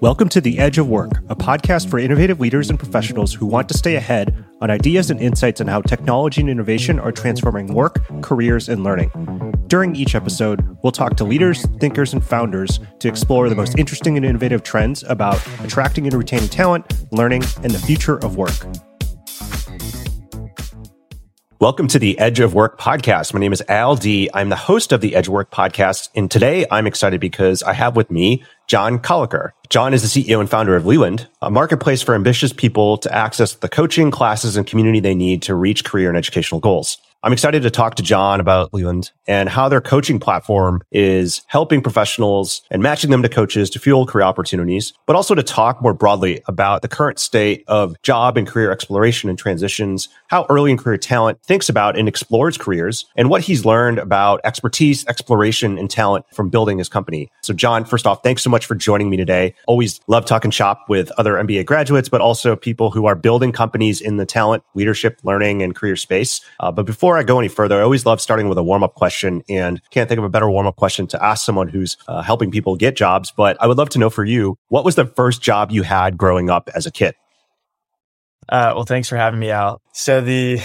Welcome to The Edge of Work, a podcast for innovative leaders and professionals who want to stay ahead on ideas and insights on how technology and innovation are transforming work, careers, and learning. During each episode, we'll talk to leaders, thinkers, and founders to explore the most interesting and innovative trends about attracting and retaining talent, learning, and the future of work. Welcome to the Edge of Work podcast. My name is Al D. I'm the host of the Edge of Work podcast. And today I'm excited because I have with me John Koelliker. John is the CEO and founder of Leland, a marketplace for ambitious people to access the coaching, classes, and community they need to reach career and educational goals. I'm excited to talk to John about Leland and how their coaching platform is helping professionals and matching them to coaches to fuel career opportunities, but also to talk more broadly about the current state of job and career exploration and transitions, how early in career talent thinks about and explores careers, and what he's learned about expertise, exploration, and talent from building his company. So, John, first off, thanks so much for joining me today. Always love talking shop with other MBA graduates, but also people who are building companies in the talent, leadership, learning, and career space. Uh, but before before I go any further, I always love starting with a warm up question and can't think of a better warm up question to ask someone who's uh, helping people get jobs. But I would love to know for you, what was the first job you had growing up as a kid? Uh, well, thanks for having me out. So the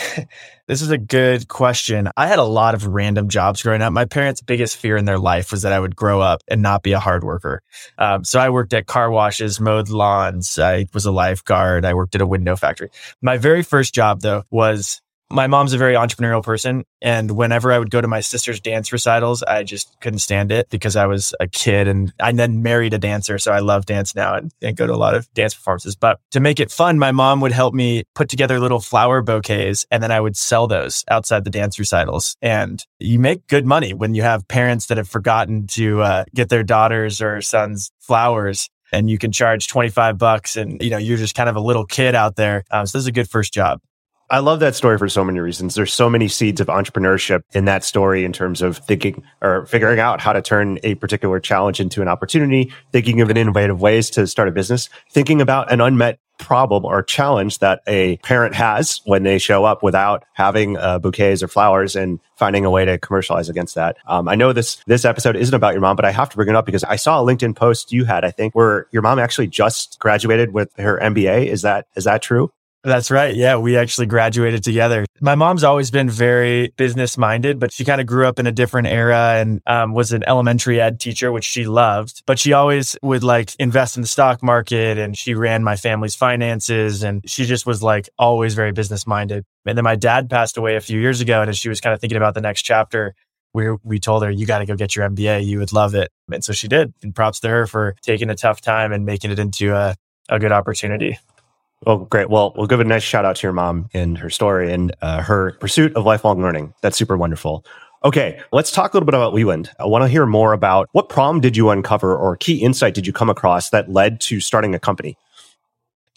this is a good question. I had a lot of random jobs growing up. My parents' biggest fear in their life was that I would grow up and not be a hard worker. Um, so I worked at car washes, mowed lawns. I was a lifeguard. I worked at a window factory. My very first job though was my mom's a very entrepreneurial person. And whenever I would go to my sister's dance recitals, I just couldn't stand it because I was a kid and I then married a dancer. So I love dance now and, and, go to a lot of dance performances. But to make it fun, my mom would help me put together little flower bouquets and then I would sell those outside the dance recitals. And you make good money when you have parents that have forgotten to uh, get their daughters or sons flowers and you can charge 25 bucks and you know you're just kind of a little kid out there um, so this is a good first job I love that story for so many reasons. There's so many seeds of entrepreneurship in that story in terms of thinking or figuring out how to turn a particular challenge into an opportunity, thinking of an innovative ways to start a business, thinking about an unmet problem or challenge that a parent has when they show up without having uh, bouquets or flowers and finding a way to commercialize against that. Um, I know this this episode isn't about your mom, but I have to bring it up because I saw a LinkedIn post you had, I think, where your mom actually just graduated with her MBA. Is that is that true? That's right. Yeah, we actually graduated together. My mom's always been very business minded, but she kind of grew up in a different era and um, was an elementary ed teacher, which she loved. But she always would like invest in the stock market and she ran my family's finances and she just was like always very business minded. And then my dad passed away a few years ago, and as she was kind of thinking about the next chapter, we we told her you got to go get your MBA. You would love it, and so she did. And props to her for taking a tough time and making it into a a good opportunity. Oh, great. Well, we'll give a nice shout out to your mom and her story and uh, her pursuit of lifelong learning. That's super wonderful. Okay, let's talk a little bit about Leland. I want to hear more about what problem did you uncover or key insight did you come across that led to starting a company?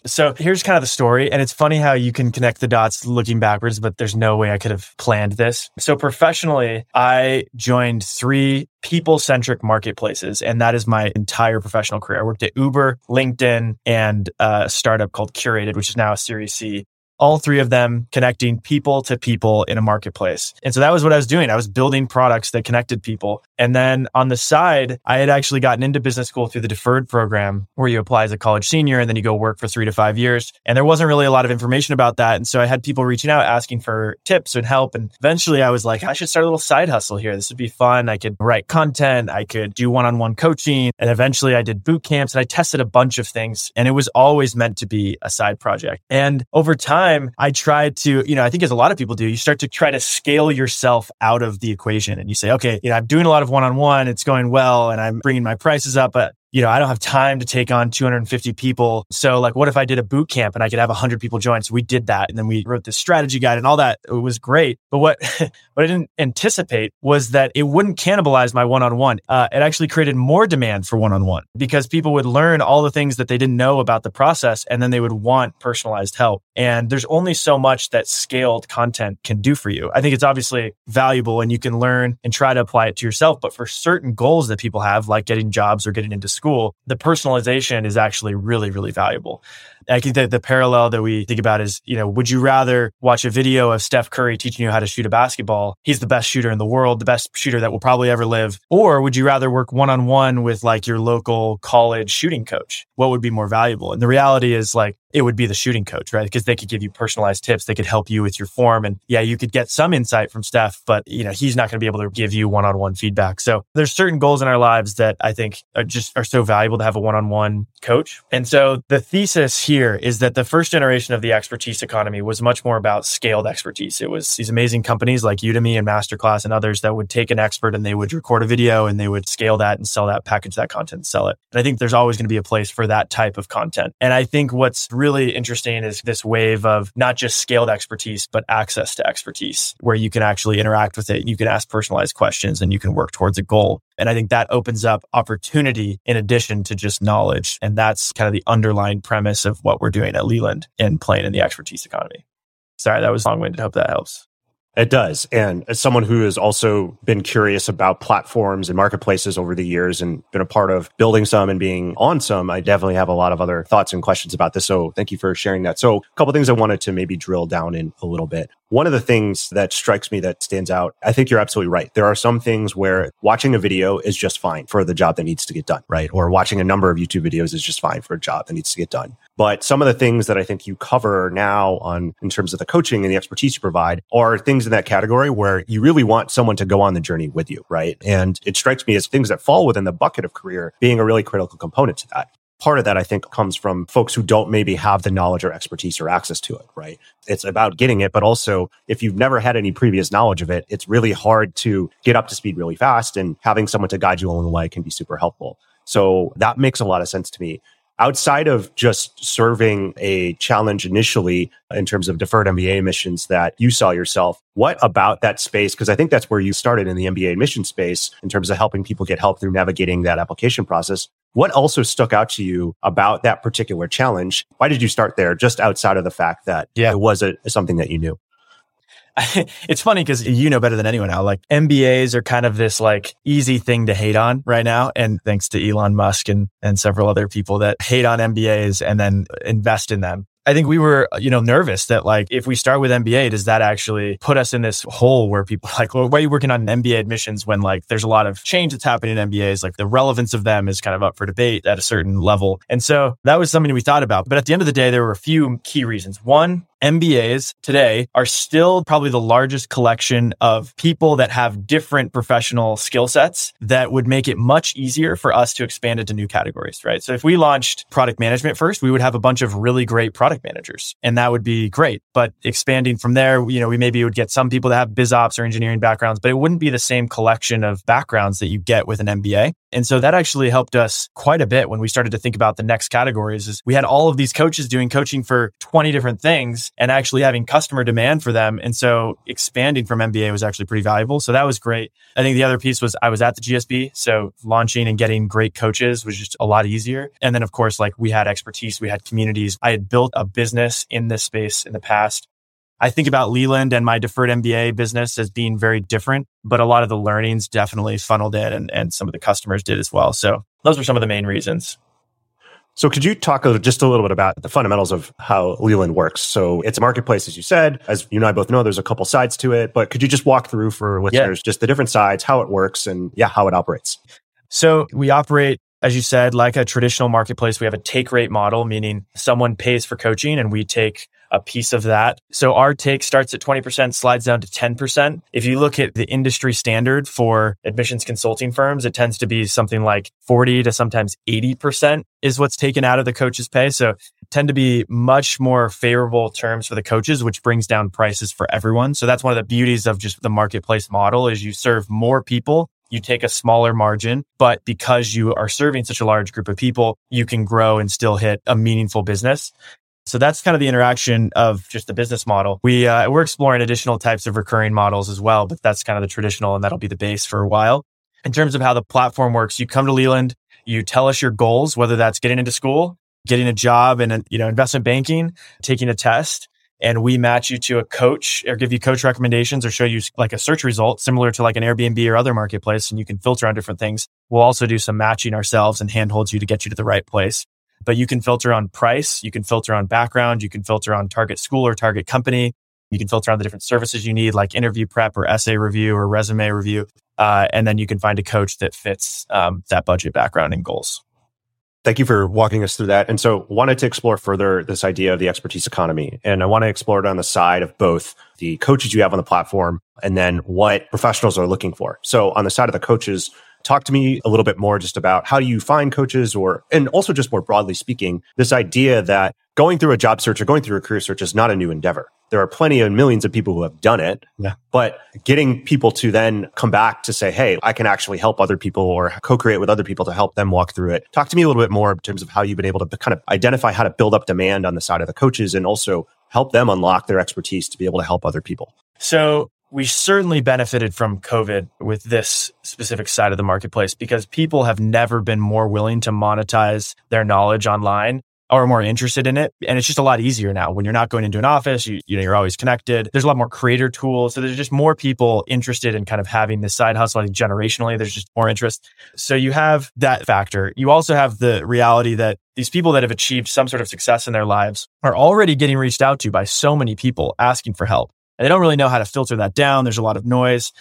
So here's kind of the story. And it's funny how you can connect the dots looking backwards, but there's no way I could have planned this. So professionally, I joined three people centric marketplaces. And that is my entire professional career. I worked at Uber, LinkedIn, and a startup called Curated, which is now a Series C all three of them connecting people to people in a marketplace. And so that was what I was doing. I was building products that connected people. And then on the side, I had actually gotten into business school through the deferred program where you apply as a college senior and then you go work for three to five years. And there wasn't really a lot of information about that. And so I had people reaching out asking for tips and help. And eventually I was like, I should start a little side hustle here. This would be fun. I could write content. I could do one on one coaching. And eventually I did boot camps and I tested a bunch of things. And it was always meant to be a side project. And over time, time, I tried to, you know, I think as a lot of people do, you start to try to scale yourself out of the equation and you say, okay, you know, I'm doing a lot of one on one. It's going well and I'm bringing my prices up, but you know, I don't have time to take on 250 people. So like, what if I did a boot camp and I could have 100 people join? So we did that. And then we wrote this strategy guide and all that. It was great. But what, what I didn't anticipate was that it wouldn't cannibalize my one-on-one. Uh, it actually created more demand for one-on-one because people would learn all the things that they didn't know about the process. And then they would want personalized help. And there's only so much that scaled content can do for you. I think it's obviously valuable and you can learn and try to apply it to yourself. But for certain goals that people have, like getting jobs or getting into school, the personalization is actually really, really valuable. I think that the parallel that we think about is, you know, would you rather watch a video of Steph Curry teaching you how to shoot a basketball? He's the best shooter in the world, the best shooter that will probably ever live. Or would you rather work one on one with like your local college shooting coach? What would be more valuable? And the reality is like, it would be the shooting coach, right? Because they could give you personalized tips. They could help you with your form. And yeah, you could get some insight from Steph, but you know, he's not going to be able to give you one-on-one feedback. So there's certain goals in our lives that I think are just are so valuable to have a one-on-one coach. And so the thesis here is that the first generation of the expertise economy was much more about scaled expertise. It was these amazing companies like Udemy and Masterclass and others that would take an expert and they would record a video and they would scale that and sell that, package that content, sell it. And I think there's always going to be a place for that type of content. And I think what's really interesting is this wave of not just scaled expertise, but access to expertise where you can actually interact with it. You can ask personalized questions and you can work towards a goal. And I think that opens up opportunity in addition to just knowledge. And that's kind of the underlying premise of what we're doing at Leland and playing in the expertise economy. Sorry, that was long winded. Hope that helps. It does. And as someone who has also been curious about platforms and marketplaces over the years and been a part of building some and being on some, I definitely have a lot of other thoughts and questions about this. So thank you for sharing that. So a couple things I wanted to maybe drill down in a little bit. One of the things that strikes me that stands out, I think you're absolutely right. There are some things where watching a video is just fine for the job that needs to get done, right? Or watching a number of YouTube videos is just fine for a job that needs to get done. But some of the things that I think you cover now on in terms of the coaching and the expertise you provide are things in that category where you really want someone to go on the journey with you, right? And it strikes me as things that fall within the bucket of career being a really critical component to that part of that, I think, comes from folks who don't maybe have the knowledge or expertise or access to it, right? It's about getting it, but also if you've never had any previous knowledge of it, it's really hard to get up to speed really fast and having someone to guide you along the way can be super helpful. So that makes a lot of sense to me. Outside of just serving a challenge initially in terms of deferred MBA admissions that you saw yourself, what about that space? Because I think that's where you started in the MBA admission space in terms of helping people get help through navigating that application process. What also stuck out to you about that particular challenge? Why did you start there just outside of the fact that yeah. it was a, something that you knew? it's funny because you know better than anyone now. Like MBAs are kind of this like easy thing to hate on right now. And thanks to Elon Musk and, and several other people that hate on MBAs and then invest in them. I think we were, uh, you know, nervous that like if we start with MBA, does that actually put us in this hole where people like, well, why are you working on MBA admissions when like there's a lot of change that's happening in MBAs? Like the relevance of them is kind of up for debate at a certain level. And so that was something we thought about. But at the end of the day, there were a few key reasons. One, MBAs today are still probably the largest collection of people that have different professional skill sets that would make it much easier for us to expand into new categories, right? So if we launched product management first, we would have a bunch of really great product managers and that would be great. But expanding from there, you know, we maybe would get some people that have biz ops or engineering backgrounds, but it wouldn't be the same collection of backgrounds that you get with an MBA. And so that actually helped us quite a bit when we started to think about the next categories is we had all of these coaches doing coaching for 20 different things and actually having customer demand for them. And so expanding from MBA was actually pretty valuable. So that was great. I think the other piece was I was at the GSB. So launching and getting great coaches was just a lot easier. And then of course, like we had expertise, we had communities. I had built a business in this space in the past. I think about Leland and my deferred MBA business as being very different, but a lot of the learnings definitely funneled in and, and some of the customers did as well. So those were some of the main reasons. So could you talk just a little bit about the fundamentals of how Leland works? So it's a marketplace, as you said. As you and I both know, there's a couple sides to it, but could you just walk through for listeners yeah. just the different sides, how it works and yeah, how it operates? So we operate as you said, like a traditional marketplace, we have a take rate model, meaning someone pays for coaching and we take a piece of that. So our take starts at 20%, slides down to 10%. If you look at the industry standard for admissions consulting firms, it tends to be something like 40 to sometimes 80% is what's taken out of the coach's pay. So tend to be much more favorable terms for the coaches, which brings down prices for everyone. So that's one of the beauties of just the marketplace model is you serve more people you take a smaller margin, but because you are serving such a large group of people, you can grow and still hit a meaningful business. So that's kind of the interaction of just the business model. We uh, we're exploring additional types of recurring models as well, but that's kind of the traditional, and that'll be the base for a while. In terms of how the platform works, you come to Leland, you tell us your goals, whether that's getting into school, getting a job in you know investment banking, taking a test, and we match you to a coach or give you coach recommendations or show you like a search result similar to like an Airbnb or other marketplace. And you can filter on different things. We'll also do some matching ourselves and handholds you to get you to the right place. But you can filter on price. You can filter on background. You can filter on target school or target company. You can filter on the different services you need, like interview prep or essay review or resume review. Uh, and then you can find a coach that fits um, that budget, background, and goals. Thank you for walking us through that. And so wanted to explore further this idea of the expertise economy. And I want to explore it on the side of both the coaches you have on the platform and then what professionals are looking for. So on the side of the coaches, talk to me a little bit more just about how do you find coaches or, and also just more broadly speaking, this idea that going through a job search or going through a career search is not a new endeavor there are plenty of millions of people who have done it. Yeah. But getting people to then come back to say, Hey, I can actually help other people or co-create with other people to help them walk through it. Talk to me a little bit more in terms of how you've been able to kind of identify how to build up demand on the side of the coaches and also help them unlock their expertise to be able to help other people. So we certainly benefited from COVID with this specific side of the marketplace because people have never been more willing to monetize their knowledge online or more interested in it. And it's just a lot easier now when you're not going into an office, you, you know, you're always connected. There's a lot more creator tools. So there's just more people interested in kind of having this side hustle. I think generationally, there's just more interest. So you have that factor. You also have the reality that these people that have achieved some sort of success in their lives are already getting reached out to by so many people asking for help. And they don't really know how to filter that down. There's a lot of noise.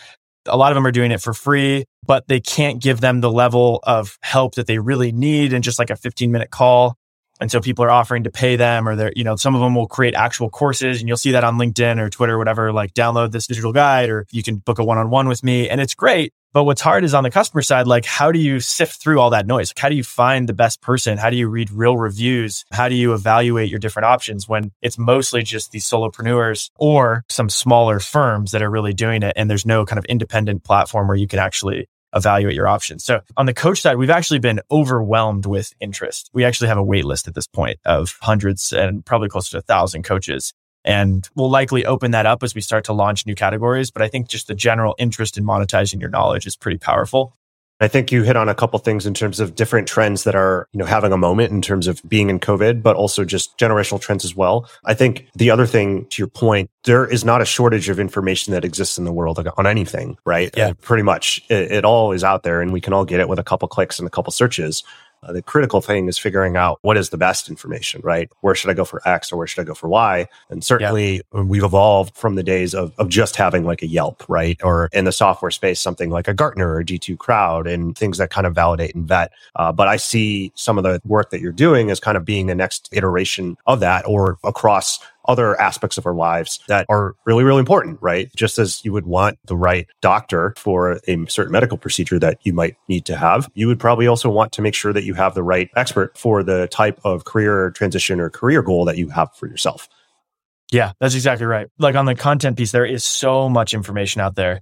A lot of them are doing it for free, but they can't give them the level of help that they really need in just like a 15 minute call. And so people are offering to pay them or they're, you know, some of them will create actual courses and you'll see that on LinkedIn or Twitter or whatever, like download this digital guide or you can book a one-on-one with me. And it's great. But what's hard is on the customer side, like how do you sift through all that noise? Like how do you find the best person? How do you read real reviews? How do you evaluate your different options when it's mostly just these solopreneurs or some smaller firms that are really doing it? And there's no kind of independent platform where you can actually evaluate your options. So on the coach side, we've actually been overwhelmed with interest. We actually have a wait list at this point of hundreds and probably close to a thousand coaches. And we'll likely open that up as we start to launch new categories. But I think just the general interest in monetizing your knowledge is pretty powerful. I think you hit on a couple things in terms of different trends that are, you know, having a moment in terms of being in COVID, but also just generational trends as well. I think the other thing to your point, there is not a shortage of information that exists in the world on anything, right? Yeah. Uh, pretty much it, it all is out there and we can all get it with a couple clicks and a couple searches. Uh, the critical thing is figuring out what is the best information, right? Where should I go for X or where should I go for Y? And certainly yeah. we've evolved from the days of, of just having like a Yelp, right? Or in the software space, something like a Gartner or G2 Crowd and things that kind of validate and vet. Uh, but I see some of the work that you're doing as kind of being the next iteration of that or across other aspects of our lives that are really, really important, right? Just as you would want the right doctor for a certain medical procedure that you might need to have, you would probably also want to make sure that you have the right expert for the type of career transition or career goal that you have for yourself. Yeah, that's exactly right. Like on the content piece, there is so much information out there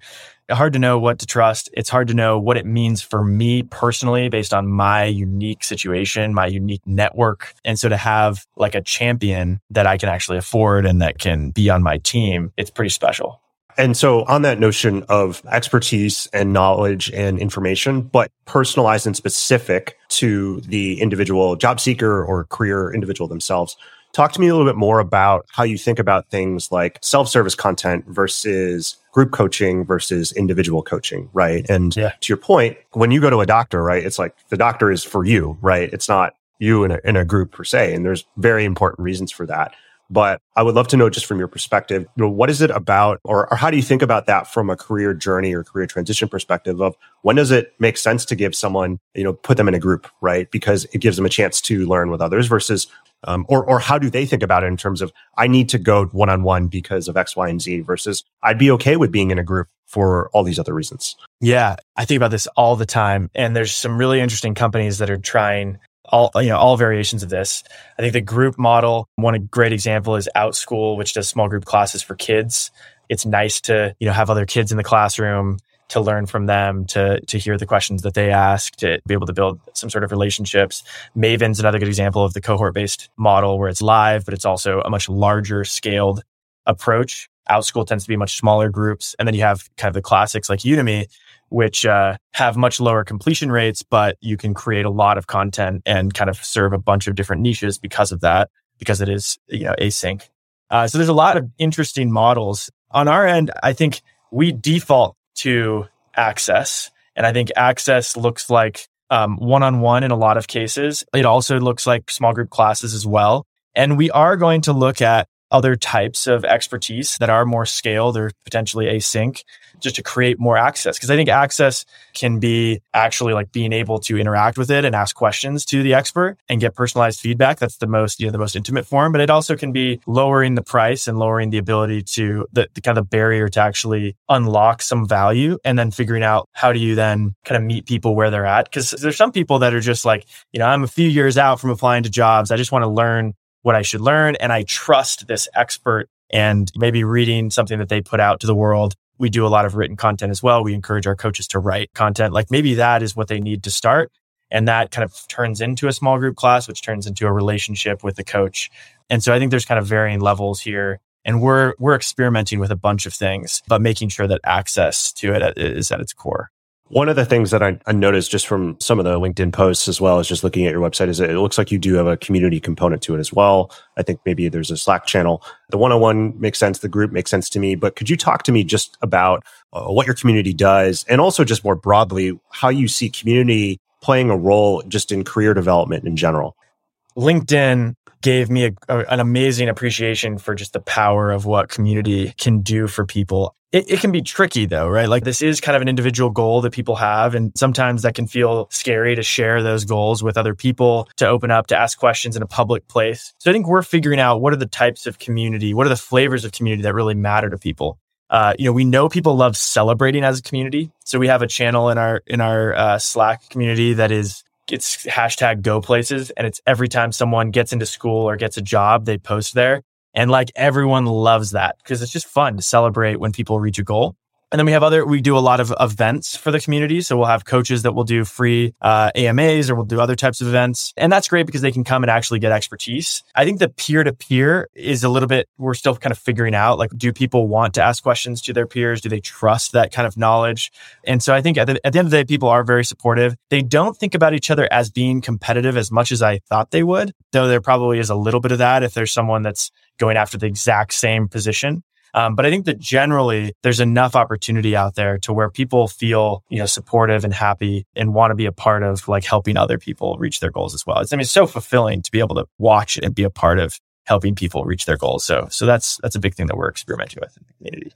hard to know what to trust. It's hard to know what it means for me personally based on my unique situation, my unique network. And so to have like a champion that I can actually afford and that can be on my team, it's pretty special. And so on that notion of expertise and knowledge and information, but personalized and specific to the individual job seeker or career individual themselves, Talk to me a little bit more about how you think about things like self service content versus group coaching versus individual coaching, right? And yeah. to your point, when you go to a doctor, right, it's like the doctor is for you, right? It's not you in a, in a group per se. And there's very important reasons for that. But I would love to know just from your perspective, you know, what is it about, or, or, how do you think about that from a career journey or career transition perspective of when does it make sense to give someone, you know, put them in a group, right? Because it gives them a chance to learn with others versus um, or, or how do they think about it in terms of, I need to go one on one because of X, Y, and Z versus I'd be okay with being in a group for all these other reasons. Yeah. I think about this all the time. And there's some really interesting companies that are trying all, you know, all variations of this. I think the group model, one great example is Outschool, which does small group classes for kids. It's nice to, you know, have other kids in the classroom to learn from them, to to hear the questions that they ask, to be able to build some sort of relationships. Maven's another good example of the cohort based model where it's live, but it's also a much larger scaled approach. Outschool tends to be much smaller groups, and then you have kind of the classics like Udemy, which uh, have much lower completion rates, but you can create a lot of content and kind of serve a bunch of different niches because of that, because it is you know async. Uh, so there's a lot of interesting models. On our end, I think we default to access. And I think access looks like one on one in a lot of cases. It also looks like small group classes as well. And we are going to look at other types of expertise that are more scaled or potentially async just to create more access. Cause I think access can be actually like being able to interact with it and ask questions to the expert and get personalized feedback. That's the most, you know, the most intimate form, but it also can be lowering the price and lowering the ability to the, the kind of barrier to actually unlock some value and then figuring out how do you then kind of meet people where they're at. Cause there's some people that are just like, you know, I'm a few years out from applying to jobs. I just want to learn what I should learn. And I trust this expert and maybe reading something that they put out to the world. We do a lot of written content as well. We encourage our coaches to write content. Like maybe that is what they need to start. And that kind of turns into a small group class, which turns into a relationship with the coach. And so I think there's kind of varying levels here. And we're, we're experimenting with a bunch of things, but making sure that access to it is at its core. One of the things that I, I, noticed just from some of the LinkedIn posts as well as just looking at your website is it looks like you do have a community component to it as well. I think maybe there's a Slack channel. The one-on-one makes sense. The group makes sense to me. But could you talk to me just about uh, what your community does and also just more broadly, how you see community playing a role just in career development in general? LinkedIn gave me a, a, an amazing appreciation for just the power of what community can do for people. It, it, can be tricky though, right? Like this is kind of an individual goal that people have. And sometimes that can feel scary to share those goals with other people, to open up, to ask questions in a public place. So I think we're figuring out what are the types of community, what are the flavors of community that really matter to people. Uh, you know, we know people love celebrating as a community. So we have a channel in our, in our uh, Slack community that is it's hashtag go places and it's every time someone gets into school or gets a job, they post there. And like everyone loves that because it's just fun to celebrate when people reach a goal. And then we have other, we do a lot of events for the community. So we'll have coaches that will do free uh, AMAs or we'll do other types of events. And that's great because they can come and actually get expertise. I think the peer to peer is a little bit, we're still kind of figuring out like, do people want to ask questions to their peers? Do they trust that kind of knowledge? And so I think at the, at the end of the day, people are very supportive. They don't think about each other as being competitive as much as I thought they would, though there probably is a little bit of that if there's someone that's going after the exact same position. Um, but I think that generally there's enough opportunity out there to where people feel, you know, supportive and happy and want to be a part of like helping other people reach their goals as well. It's, I mean, it's so fulfilling to be able to watch and be a part of helping people reach their goals. So, so that's, that's a big thing that we're experimenting with in the community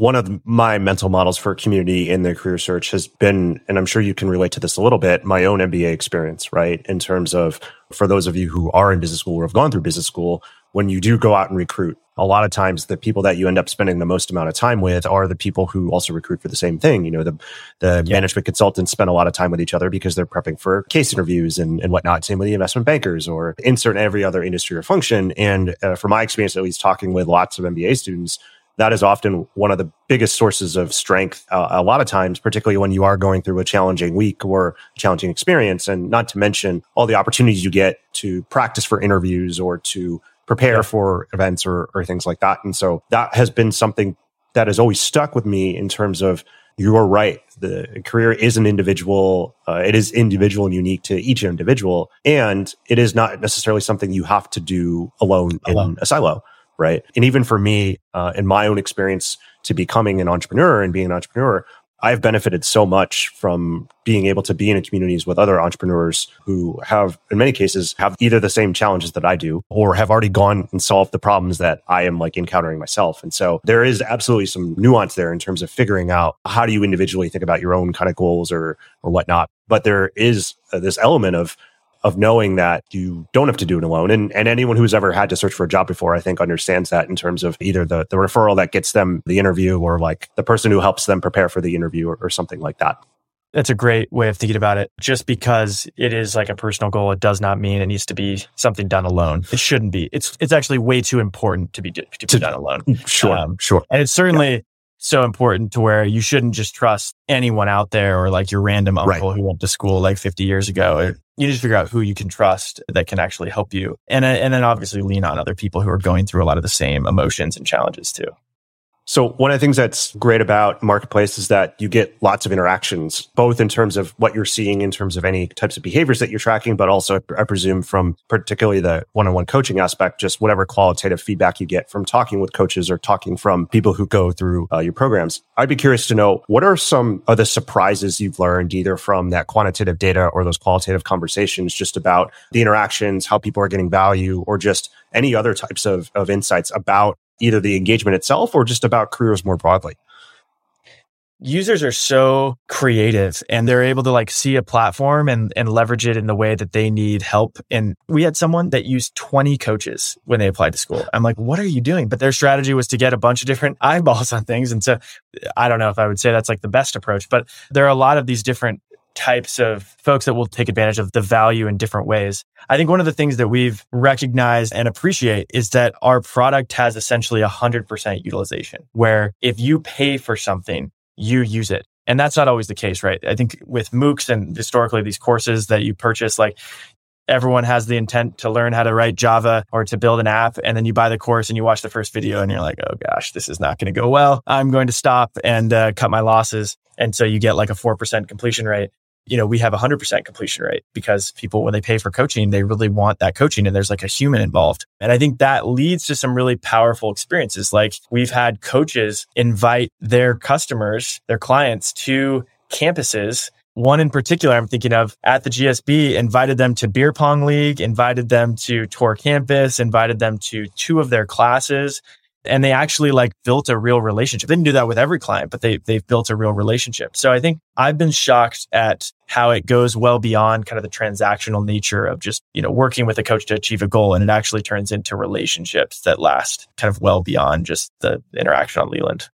one of my mental models for community in the career search has been, and I'm sure you can relate to this a little bit, my own MBA experience, right? In terms of for those of you who are in business school or have gone through business school, when you do go out and recruit, a lot of times the people that you end up spending the most amount of time with are the people who also recruit for the same thing. You know, the, the yeah. management consultants spend a lot of time with each other because they're prepping for case interviews and, and whatnot. Same with the investment bankers or insert every other industry or function. And uh, from my experience, at least talking with lots of MBA students, that is often one of the biggest sources of strength uh, a lot of times particularly when you are going through a challenging week or challenging experience and not to mention all the opportunities you get to practice for interviews or to prepare yeah. for events or, or things like that and so that has been something that has always stuck with me in terms of you are right. The career is an individual. Uh, it is individual and unique to each individual. And it is not necessarily something you have to do alone, alone. in a silo right? And even for me, uh, in my own experience to becoming an entrepreneur and being an entrepreneur, I've benefited so much from being able to be in communities with other entrepreneurs who have, in many cases, have either the same challenges that I do or have already gone and solved the problems that I am like encountering myself. And so there is absolutely some nuance there in terms of figuring out how do you individually think about your own kind of goals or, or whatnot. But there is uh, this element of of knowing that you don't have to do it alone. And, and anyone who's ever had to search for a job before, I think understands that in terms of either the, the referral that gets them the interview or like the person who helps them prepare for the interview or, or something like that. That's a great way of thinking about it. Just because it is like a personal goal, it does not mean it needs to be something done alone. It shouldn't be. It's it's actually way too important to be to be to, done alone. Sure, um, sure. And it's certainly yeah so important to where you shouldn't just trust anyone out there or like your random uncle right. who went to school like 50 years ago. You need to figure out who you can trust that can actually help you. And, uh, and then obviously lean on other people who are going through a lot of the same emotions and challenges too. So one of the things that's great about marketplace is that you get lots of interactions, both in terms of what you're seeing in terms of any types of behaviors that you're tracking, but also I presume from particularly the one-on-one coaching aspect, just whatever qualitative feedback you get from talking with coaches or talking from people who go through uh, your programs. I'd be curious to know what are some of the surprises you've learned either from that quantitative data or those qualitative conversations just about the interactions, how people are getting value or just any other types of, of insights about either the engagement itself or just about careers more broadly? users are so creative and they're able to like see a platform and, and leverage it in the way that they need help. And we had someone that used 20 coaches when they applied to school. I'm like, what are you doing? But their strategy was to get a bunch of different eyeballs on things. And so I don't know if I would say that's like the best approach, but there are a lot of these different types of folks that will take advantage of the value in different ways. I think one of the things that we've recognized and appreciate is that our product has essentially 100% utilization, where if you pay for something, you use it. And that's not always the case, right? I think with MOOCs and historically these courses that you purchase, like everyone has the intent to learn how to write Java or to build an app. And then you buy the course and you watch the first video and you're like, oh gosh, this is not going to go well. I'm going to stop and uh, cut my losses. And so you get like a 4% completion rate you know, we have a 100% completion rate because people, when they pay for coaching, they really want that coaching and there's like a human involved. And I think that leads to some really powerful experiences. Like we've had coaches invite their customers, their clients to campuses one in particular I'm thinking of at the GSB invited them to beer pong league, invited them to tour campus, invited them to two of their classes and they actually like built a real relationship. They didn't do that with every client, but they they've built a real relationship. So I think I've been shocked at how it goes well beyond kind of the transactional nature of just, you know, working with a coach to achieve a goal and it actually turns into relationships that last kind of well beyond just the interaction on Leland.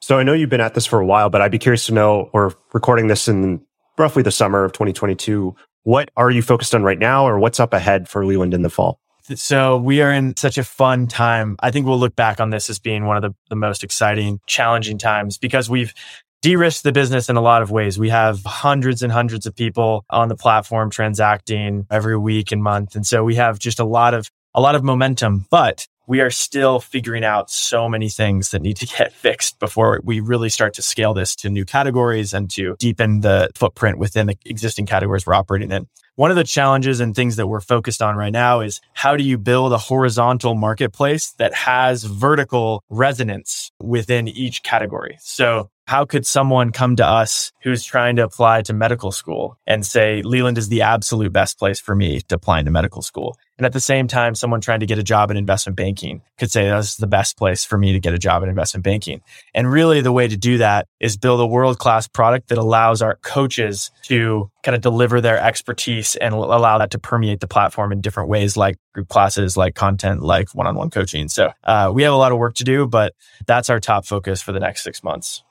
So I know you've been at this for a while, but I'd be curious to know we're recording this in roughly the summer of 2022. What are you focused on right now or what's up ahead for Leland in the fall? So we are in such a fun time. I think we'll look back on this as being one of the, the most exciting, challenging times because we've de-risked the business in a lot of ways. We have hundreds and hundreds of people on the platform transacting every week and month. And so we have just a lot of, a lot of momentum, but we are still figuring out so many things that need to get fixed before we really start to scale this to new categories and to deepen the footprint within the existing categories we're operating in. One of the challenges and things that we're focused on right now is how do you build a horizontal marketplace that has vertical resonance within each category? So how could someone come to us who's trying to apply to medical school and say, Leland is the absolute best place for me to apply into medical school? And at the same time, someone trying to get a job in investment banking could say, this is the best place for me to get a job in investment banking. And really the way to do that is build a world class product that allows our coaches to kind of deliver their expertise and allow that to permeate the platform in different ways, like group classes, like content, like one on one coaching. So uh, we have a lot of work to do, but that's our top focus for the next six months.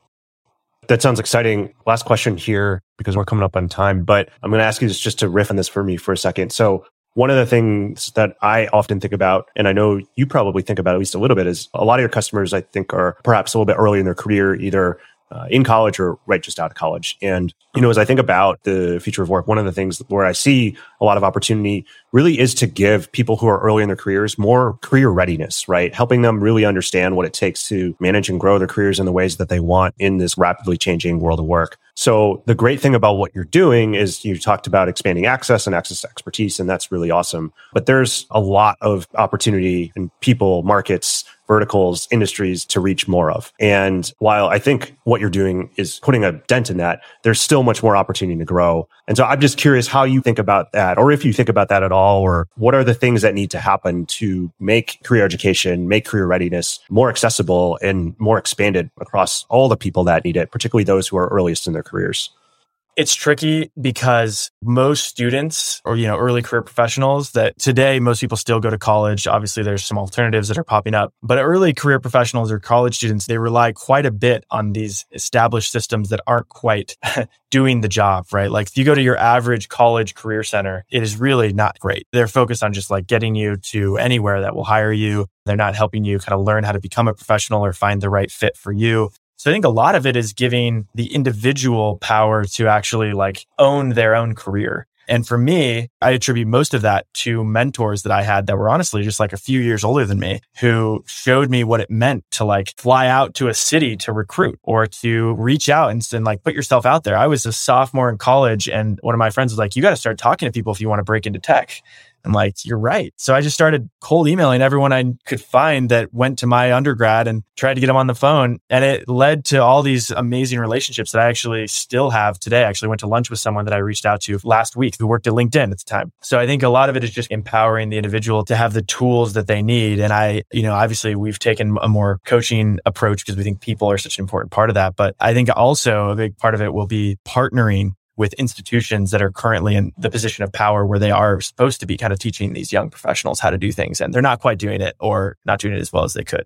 That sounds exciting. Last question here because we're coming up on time, but I'm going to ask you just, just to riff on this for me for a second. So one of the things that I often think about, and I know you probably think about at least a little bit, is a lot of your customers, I think, are perhaps a little bit early in their career, either uh, in college or right just out of college. And, you know, as I think about the future of work, one of the things where I see a lot of opportunity really is to give people who are early in their careers more career readiness, right? Helping them really understand what it takes to manage and grow their careers in the ways that they want in this rapidly changing world of work. So the great thing about what you're doing is you talked about expanding access and access to expertise, and that's really awesome. But there's a lot of opportunity in people, markets, verticals, industries to reach more of. And while I think what you're doing is putting a dent in that, there's still much more opportunity to grow. And so I'm just curious how you think about that, or if you think about that at all, or what are the things that need to happen to make career education, make career readiness more accessible and more expanded across all the people that need it, particularly those who are earliest in their careers? It's tricky because most students or, you know, early career professionals that today most people still go to college. Obviously, there's some alternatives that are popping up, but early career professionals or college students, they rely quite a bit on these established systems that aren't quite doing the job, right? Like if you go to your average college career center, it is really not great. They're focused on just like getting you to anywhere that will hire you. They're not helping you kind of learn how to become a professional or find the right fit for you. So I think a lot of it is giving the individual power to actually like own their own career. And for me, I attribute most of that to mentors that I had that were honestly just like a few years older than me who showed me what it meant to like fly out to a city to recruit or to reach out and, and like put yourself out there. I was a sophomore in college and one of my friends was like, you got to start talking to people if you want to break into tech. I'm like, you're right. So I just started cold emailing everyone I could find that went to my undergrad and tried to get them on the phone. And it led to all these amazing relationships that I actually still have today. I actually went to lunch with someone that I reached out to last week who worked at LinkedIn at the time. So I think a lot of it is just empowering the individual to have the tools that they need. And I, you know, obviously we've taken a more coaching approach because we think people are such an important part of that. But I think also a big part of it will be partnering with institutions that are currently in the position of power where they are supposed to be kind of teaching these young professionals how to do things and they're not quite doing it or not doing it as well as they could.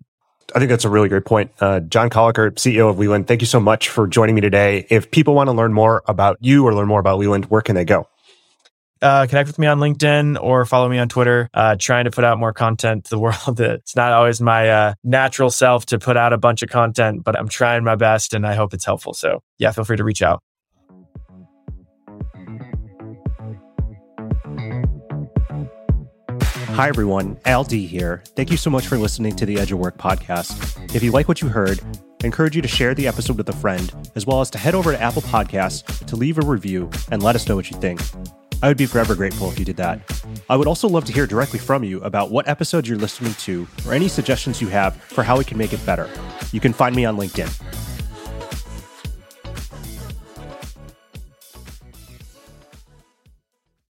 I think that's a really great point. Uh, John Koelliker, CEO of Leland, thank you so much for joining me today. If people want to learn more about you or learn more about Leland, where can they go? Uh, connect with me on LinkedIn or follow me on Twitter. Uh, trying to put out more content to the world. It's not always my uh, natural self to put out a bunch of content, but I'm trying my best and I hope it's helpful. So yeah, feel free to reach out. Hi, everyone. Al D here. Thank you so much for listening to the Edge of Work podcast. If you like what you heard, I encourage you to share the episode with a friend, as well as to head over to Apple Podcasts to leave a review and let us know what you think. I would be forever grateful if you did that. I would also love to hear directly from you about what episodes you're listening to or any suggestions you have for how we can make it better. You can find me on LinkedIn.